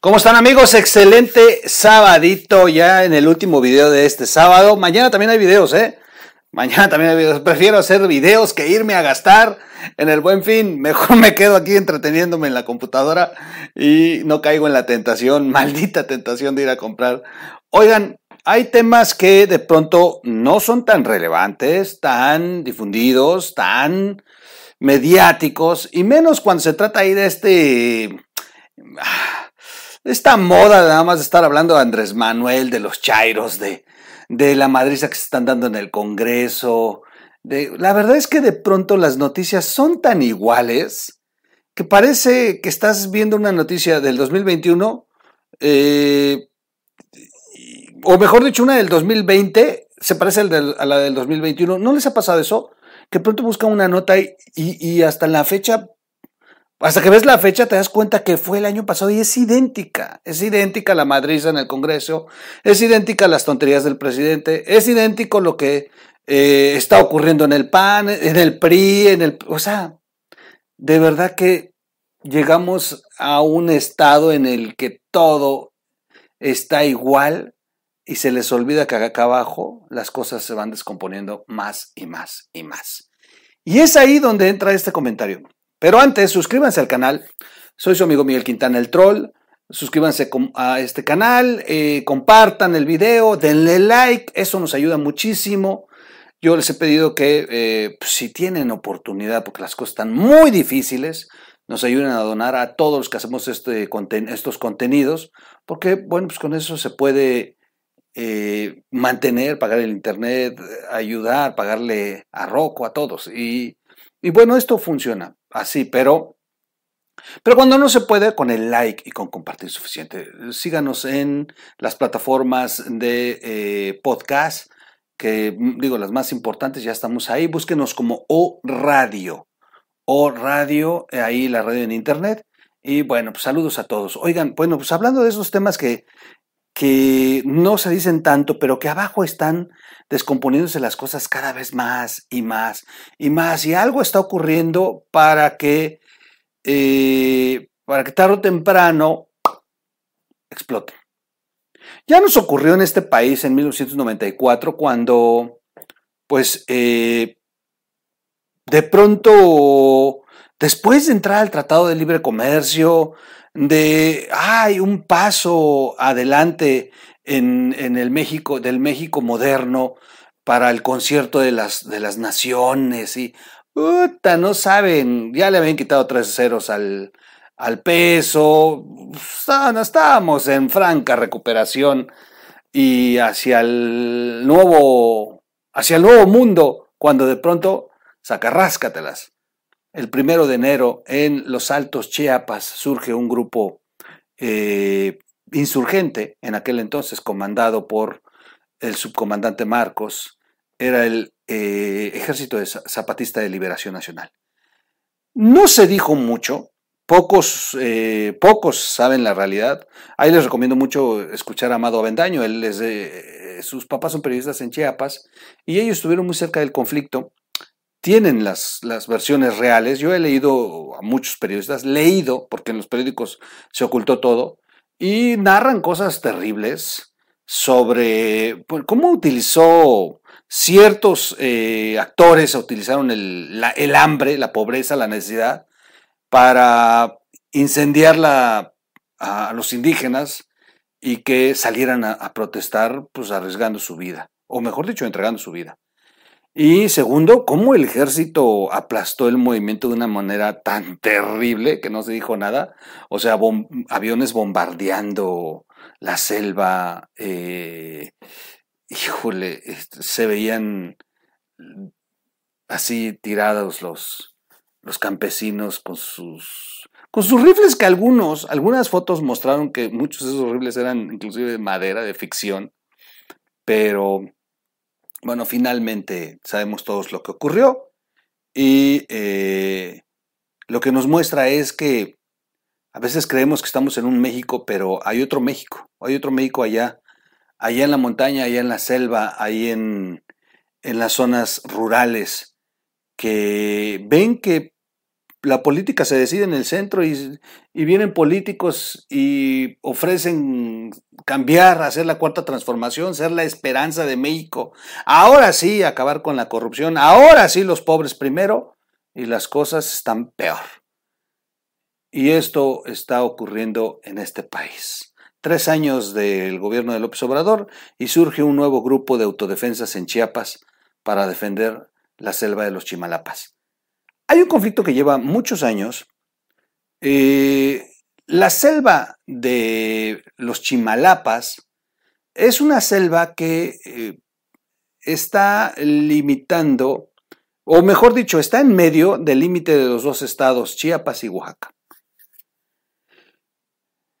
¿Cómo están amigos? Excelente sabadito ya en el último video de este sábado. Mañana también hay videos, ¿eh? Mañana también hay videos. Prefiero hacer videos que irme a gastar en el buen fin. Mejor me quedo aquí entreteniéndome en la computadora y no caigo en la tentación, maldita tentación de ir a comprar. Oigan, hay temas que de pronto no son tan relevantes, tan difundidos, tan mediáticos, y menos cuando se trata ahí de este esta moda nada más de estar hablando de Andrés Manuel, de los chairos, de, de la madriza que se están dando en el Congreso. De, la verdad es que de pronto las noticias son tan iguales que parece que estás viendo una noticia del 2021, eh, o mejor dicho, una del 2020, se parece a la del 2021. ¿No les ha pasado eso? Que pronto buscan una nota y, y hasta la fecha hasta que ves la fecha te das cuenta que fue el año pasado y es idéntica. Es idéntica la madriza en el Congreso, es idéntica las tonterías del presidente, es idéntico lo que eh, está ocurriendo en el PAN, en el PRI, en el... O sea, de verdad que llegamos a un estado en el que todo está igual y se les olvida que acá abajo las cosas se van descomponiendo más y más y más. Y es ahí donde entra este comentario. Pero antes, suscríbanse al canal. Soy su amigo Miguel Quintana el Troll. Suscríbanse a este canal, eh, compartan el video, denle like, eso nos ayuda muchísimo. Yo les he pedido que eh, pues, si tienen oportunidad, porque las cosas están muy difíciles, nos ayuden a donar a todos los que hacemos este, estos contenidos, porque bueno, pues con eso se puede eh, mantener, pagar el internet, ayudar, pagarle a Rocco, a todos. Y, y bueno, esto funciona así, pero, pero cuando no se puede, con el like y con compartir suficiente. Síganos en las plataformas de eh, podcast, que mm, digo, las más importantes, ya estamos ahí. Búsquenos como O Radio. O Radio, eh, ahí la radio en internet. Y bueno, pues saludos a todos. Oigan, bueno, pues hablando de esos temas que, que no se dicen tanto, pero que abajo están descomponiéndose las cosas cada vez más y más y más. Y algo está ocurriendo para que, eh, para que tarde o temprano explote. Ya nos ocurrió en este país en 1994 cuando, pues, eh, de pronto, después de entrar al Tratado de Libre Comercio, de, hay un paso adelante en, el México, del México moderno para el concierto de las, de las naciones y, puta, no saben, ya le habían quitado tres ceros al, al peso, estábamos en franca recuperación y hacia el nuevo, hacia el nuevo mundo, cuando de pronto sacarráscatelas. El primero de enero en los Altos Chiapas surge un grupo eh, insurgente, en aquel entonces comandado por el subcomandante Marcos, era el eh, Ejército Zapatista de Liberación Nacional. No se dijo mucho, pocos, eh, pocos saben la realidad. Ahí les recomiendo mucho escuchar a Amado Avendaño, él es sus papás son periodistas en Chiapas y ellos estuvieron muy cerca del conflicto tienen las, las, versiones reales. Yo he leído a muchos periodistas, leído, porque en los periódicos se ocultó todo, y narran cosas terribles sobre pues, cómo utilizó ciertos eh, actores, utilizaron el, el, hambre, la pobreza, la necesidad, para incendiar la, a los indígenas y que salieran a, a protestar, pues arriesgando su vida, o mejor dicho, entregando su vida. Y segundo, cómo el ejército aplastó el movimiento de una manera tan terrible que no se dijo nada. O sea, aviones bombardeando la selva. Eh, híjole, se veían así tirados los, los campesinos con sus, con sus rifles que algunos, algunas fotos mostraron que muchos de esos rifles eran inclusive de madera, de ficción. Pero bueno, finalmente sabemos todos lo que ocurrió y eh, lo que nos muestra es que a veces creemos que estamos en un México, pero hay otro México, hay otro México allá, allá en la montaña, allá en la selva, ahí en, en las zonas rurales, que ven que la política se decide en el centro y, vienen políticos y ofrecen cambiar, hacer la cuarta transformación, ser la esperanza de México. Ahora sí, acabar con la corrupción. Ahora sí, los pobres primero y las cosas están peor. Y esto está ocurriendo en este país. Tres años del gobierno de López Obrador y surge un nuevo grupo de autodefensas en Chiapas para defender la selva de los Chimalapas. Hay un conflicto que lleva muchos años. Eh, la selva de los Chimalapas es una selva que eh, está limitando, o mejor dicho, está en medio del límite de los dos estados, Chiapas y Oaxaca.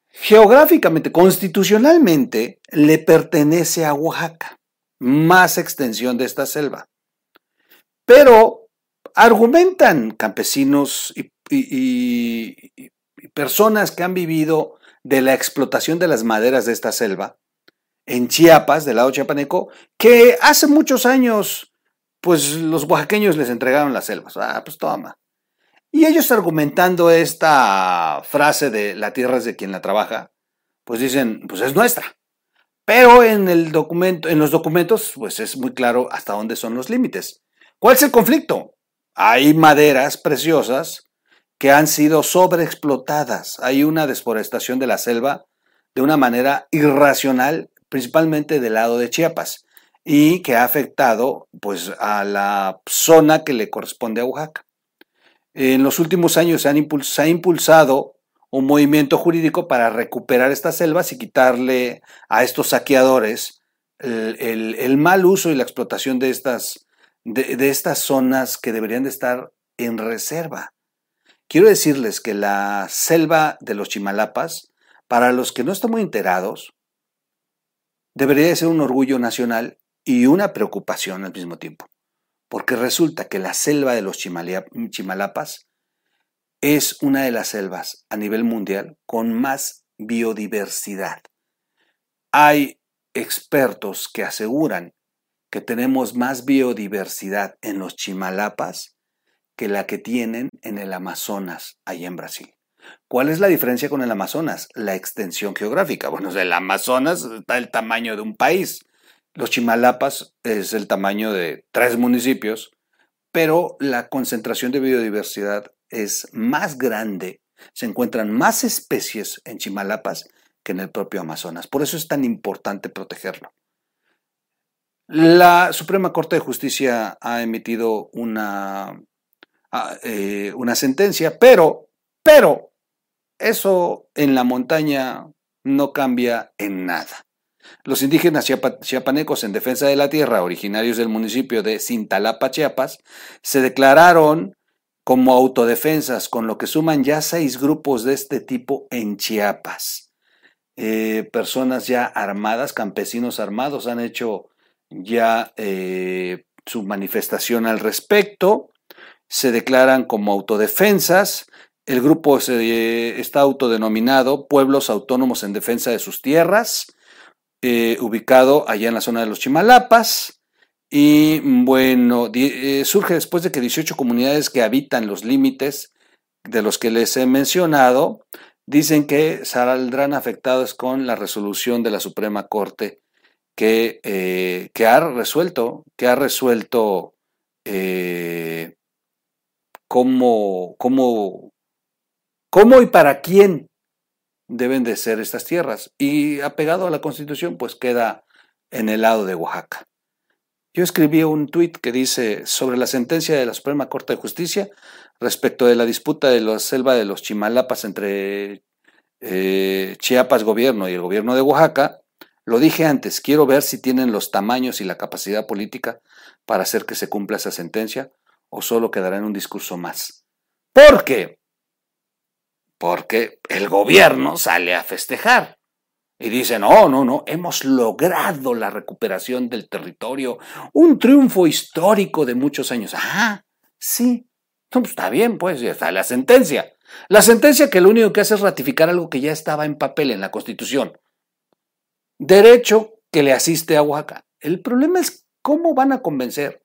Geográficamente, constitucionalmente, le pertenece a Oaxaca, más extensión de esta selva. Pero argumentan campesinos y, personas que han vivido de la explotación de las maderas de esta selva, en Chiapas, del lado chiapaneco, que hace muchos años, pues los oaxaqueños les entregaron las selvas. Ah, pues toma. Y ellos argumentando esta frase de la tierra es de quien la trabaja, pues dicen, pues es nuestra. Pero en el documento, en los documentos, pues es muy claro hasta dónde son los límites. ¿Cuál es el conflicto? Hay maderas preciosas que han sido sobreexplotadas. Hay una desforestación de la selva de una manera irracional, principalmente del lado de Chiapas, y que ha afectado pues a la zona que le corresponde a Oaxaca. En los últimos años se, ha impulsado un movimiento jurídico para recuperar estas selvas y quitarle a estos saqueadores el, mal uso y la explotación de estas, de, estas zonas que deberían de estar en reserva. Quiero decirles que la selva de los Chimalapas, para los que no están muy enterados, debería de ser un orgullo nacional y una preocupación al mismo tiempo porque resulta que la selva de los Chimalapas es una de las selvas a nivel mundial con más biodiversidad. Hay expertos que aseguran que tenemos más biodiversidad en los Chimalapas que la que tienen en el Amazonas, allá en Brasil. ¿Cuál es la diferencia con el Amazonas? La extensión geográfica. Bueno, el Amazonas está el tamaño de un país. Los Chimalapas es el tamaño de tres municipios, pero la concentración de biodiversidad es más grande. Se encuentran más especies en Chimalapas que en el propio Amazonas. Por eso es tan importante protegerlo. La Suprema Corte de Justicia ha emitido una, ah, eh, una sentencia, pero, pero, eso en la montaña no cambia en nada. Los indígenas chiapanecos en defensa de la tierra, originarios del municipio de Cintalapa, Chiapas, se declararon como autodefensas, con lo que suman ya seis grupos de este tipo en Chiapas. Eh, personas ya armadas, campesinos armados, han hecho ya eh, su manifestación al respecto, se declaran como autodefensas. El grupo está autodenominado Pueblos Autónomos en Defensa de sus Tierras eh, ubicado allá en la zona de los Chimalapas. Y bueno, eh, surge después de que 18 comunidades que habitan los límites de los que les he mencionado dicen que saldrán afectados con la resolución de la Suprema Corte que, eh, que ha resuelto, que ha resuelto cómo, cómo, cómo y para quién deben de ser estas tierras. Y apegado a la Constitución, pues queda en el lado de Oaxaca. Yo escribí un tuit que dice sobre la sentencia de la Suprema Corte de Justicia respecto de la disputa de la selva de los Chimalapas entre eh, Chiapas gobierno y el gobierno de Oaxaca. Lo dije antes, quiero ver si tienen los tamaños y la capacidad política para hacer que se cumpla esa sentencia o solo quedará en un discurso más. ¿Por qué? porque el gobierno sale a festejar. Y dice, no, no, no, hemos logrado la recuperación del territorio, un triunfo histórico de muchos años. Ah, sí, pues está bien, pues ya está la sentencia. La sentencia que lo único que hace es ratificar algo que ya estaba en papel en la Constitución. Derecho que le asiste a Oaxaca. El problema es cómo van a convencer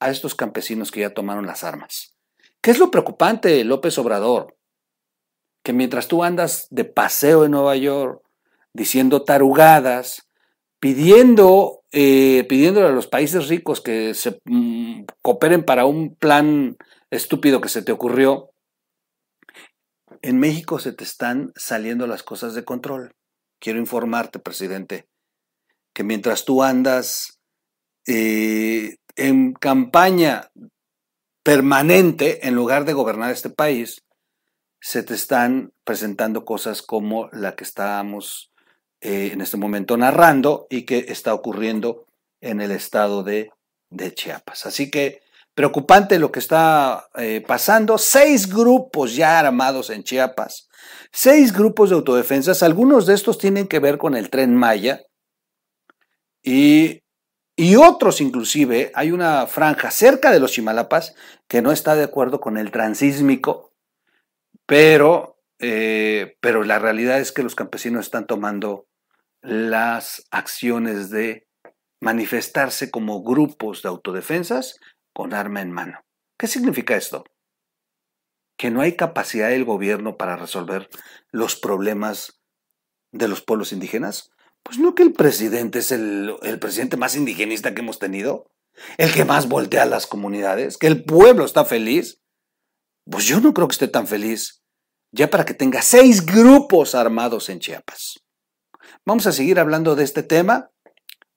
a estos campesinos que ya tomaron las armas ¿Qué es lo preocupante, López Obrador? Que mientras tú andas de paseo en Nueva York, diciendo tarugadas, pidiendo, eh, pidiéndole a los países ricos que se mm, cooperen para un plan estúpido que se te ocurrió, en México se te están saliendo las cosas de control. Quiero informarte, presidente, que mientras tú andas eh, en campaña permanente en lugar de gobernar este país, se te están presentando cosas como la que estábamos eh, en este momento narrando y que está ocurriendo en el estado de, Chiapas. Así que preocupante lo que está eh, pasando. Seis grupos ya armados en Chiapas, seis grupos de autodefensas. Algunos de estos tienen que ver con el tren Maya y, y otros inclusive. Hay una franja cerca de los Chimalapas que no está de acuerdo con el transísmico, pero, eh, pero la realidad es que los campesinos están tomando las acciones de manifestarse como grupos de autodefensas con arma en mano. ¿Qué significa esto? Que no hay capacidad del gobierno para resolver los problemas de los pueblos indígenas. Pues no que el presidente es el, presidente más indigenista que hemos tenido, el que más voltea a las comunidades, que el pueblo está feliz. Pues yo no creo que esté tan feliz, ya para que tenga seis grupos armados en Chiapas. Vamos a seguir hablando de este tema.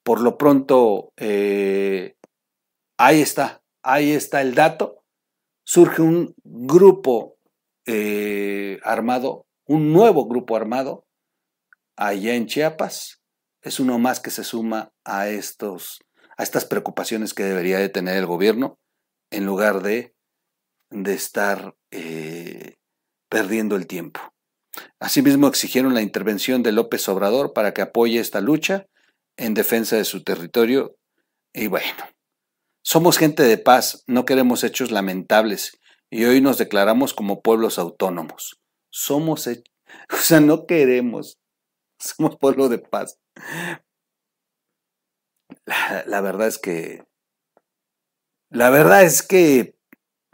Por lo pronto, eh, ahí está, ahí está el dato. Surge un grupo eh, armado, un nuevo grupo armado allá en Chiapas. Es uno más que se suma a, estos, a estas preocupaciones que debería de tener el gobierno en lugar de, de estar eh, perdiendo el tiempo. Asimismo, exigieron la intervención de López Obrador para que apoye esta lucha en defensa de su territorio. Y bueno, somos gente de paz, no queremos hechos lamentables y hoy nos declaramos como pueblos autónomos. Somos, o sea, no queremos, somos pueblo de paz. La, verdad es que, la verdad es que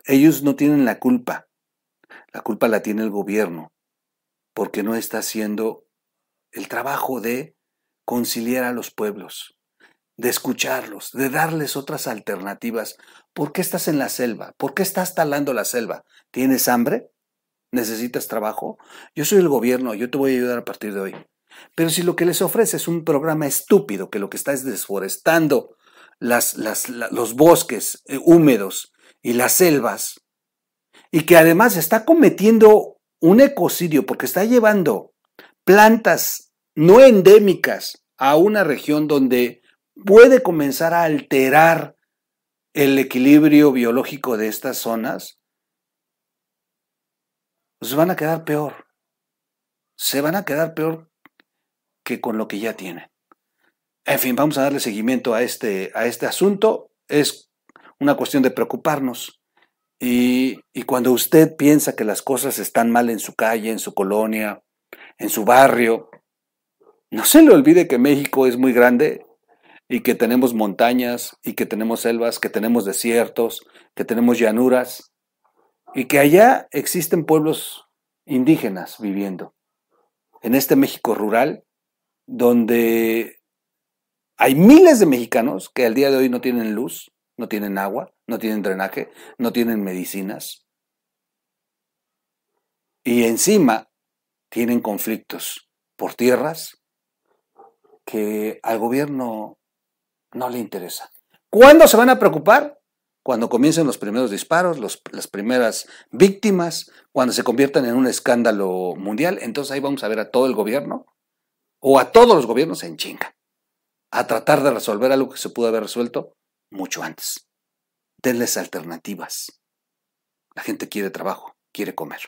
ellos no tienen la culpa. La culpa la tiene el gobierno porque no está haciendo el trabajo de conciliar a los pueblos, de escucharlos, de darles otras alternativas. ¿Por qué estás en la selva? ¿Por qué estás talando la selva? ¿Tienes hambre? ¿Necesitas trabajo? Yo soy el gobierno, yo te voy a ayudar a partir de hoy. Pero si lo que les ofrece es un programa estúpido, que lo que está es desforestando los bosques eh, húmedos y las selvas, y que además está cometiendo un ecocidio porque está llevando plantas no endémicas a una región donde puede comenzar a alterar el equilibrio biológico de estas zonas, pues van a quedar peor. Se van a quedar peor que con lo que ya tienen. En fin, vamos a darle seguimiento a este, a este asunto. Es una cuestión de preocuparnos. Y, cuando usted piensa que las cosas están mal en su calle, en su colonia, en su barrio, no se le olvide que México es muy grande y que tenemos montañas y que tenemos selvas, que tenemos desiertos, que tenemos llanuras y que allá existen pueblos indígenas viviendo. En este México rural, donde hay miles de mexicanos que al día de hoy no tienen luz, no tienen agua, no tienen drenaje, no tienen medicinas. Y encima tienen conflictos por tierras que al gobierno no le interesa. ¿Cuándo se van a preocupar? Cuando comiencen los primeros disparos, las primeras víctimas, cuando se conviertan en un escándalo mundial, entonces ahí vamos a ver a todo el gobierno o a todos los gobiernos en chinga, a tratar de resolver algo que se pudo haber resuelto mucho antes. Denles alternativas. La gente quiere trabajo, quiere comer.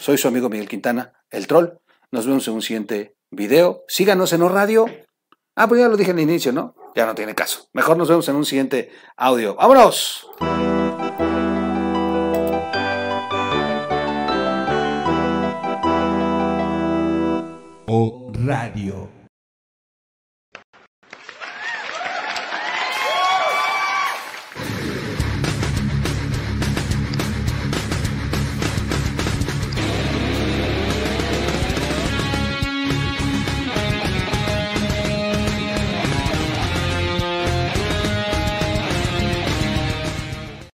Soy su amigo Miguel Quintana, el troll. Nos vemos en un siguiente video. Síganos en O Radio. Ah, pues ya lo dije al inicio, ¿no? Ya no tiene caso. Mejor nos vemos en un siguiente audio. ¡Vámonos! O Radio.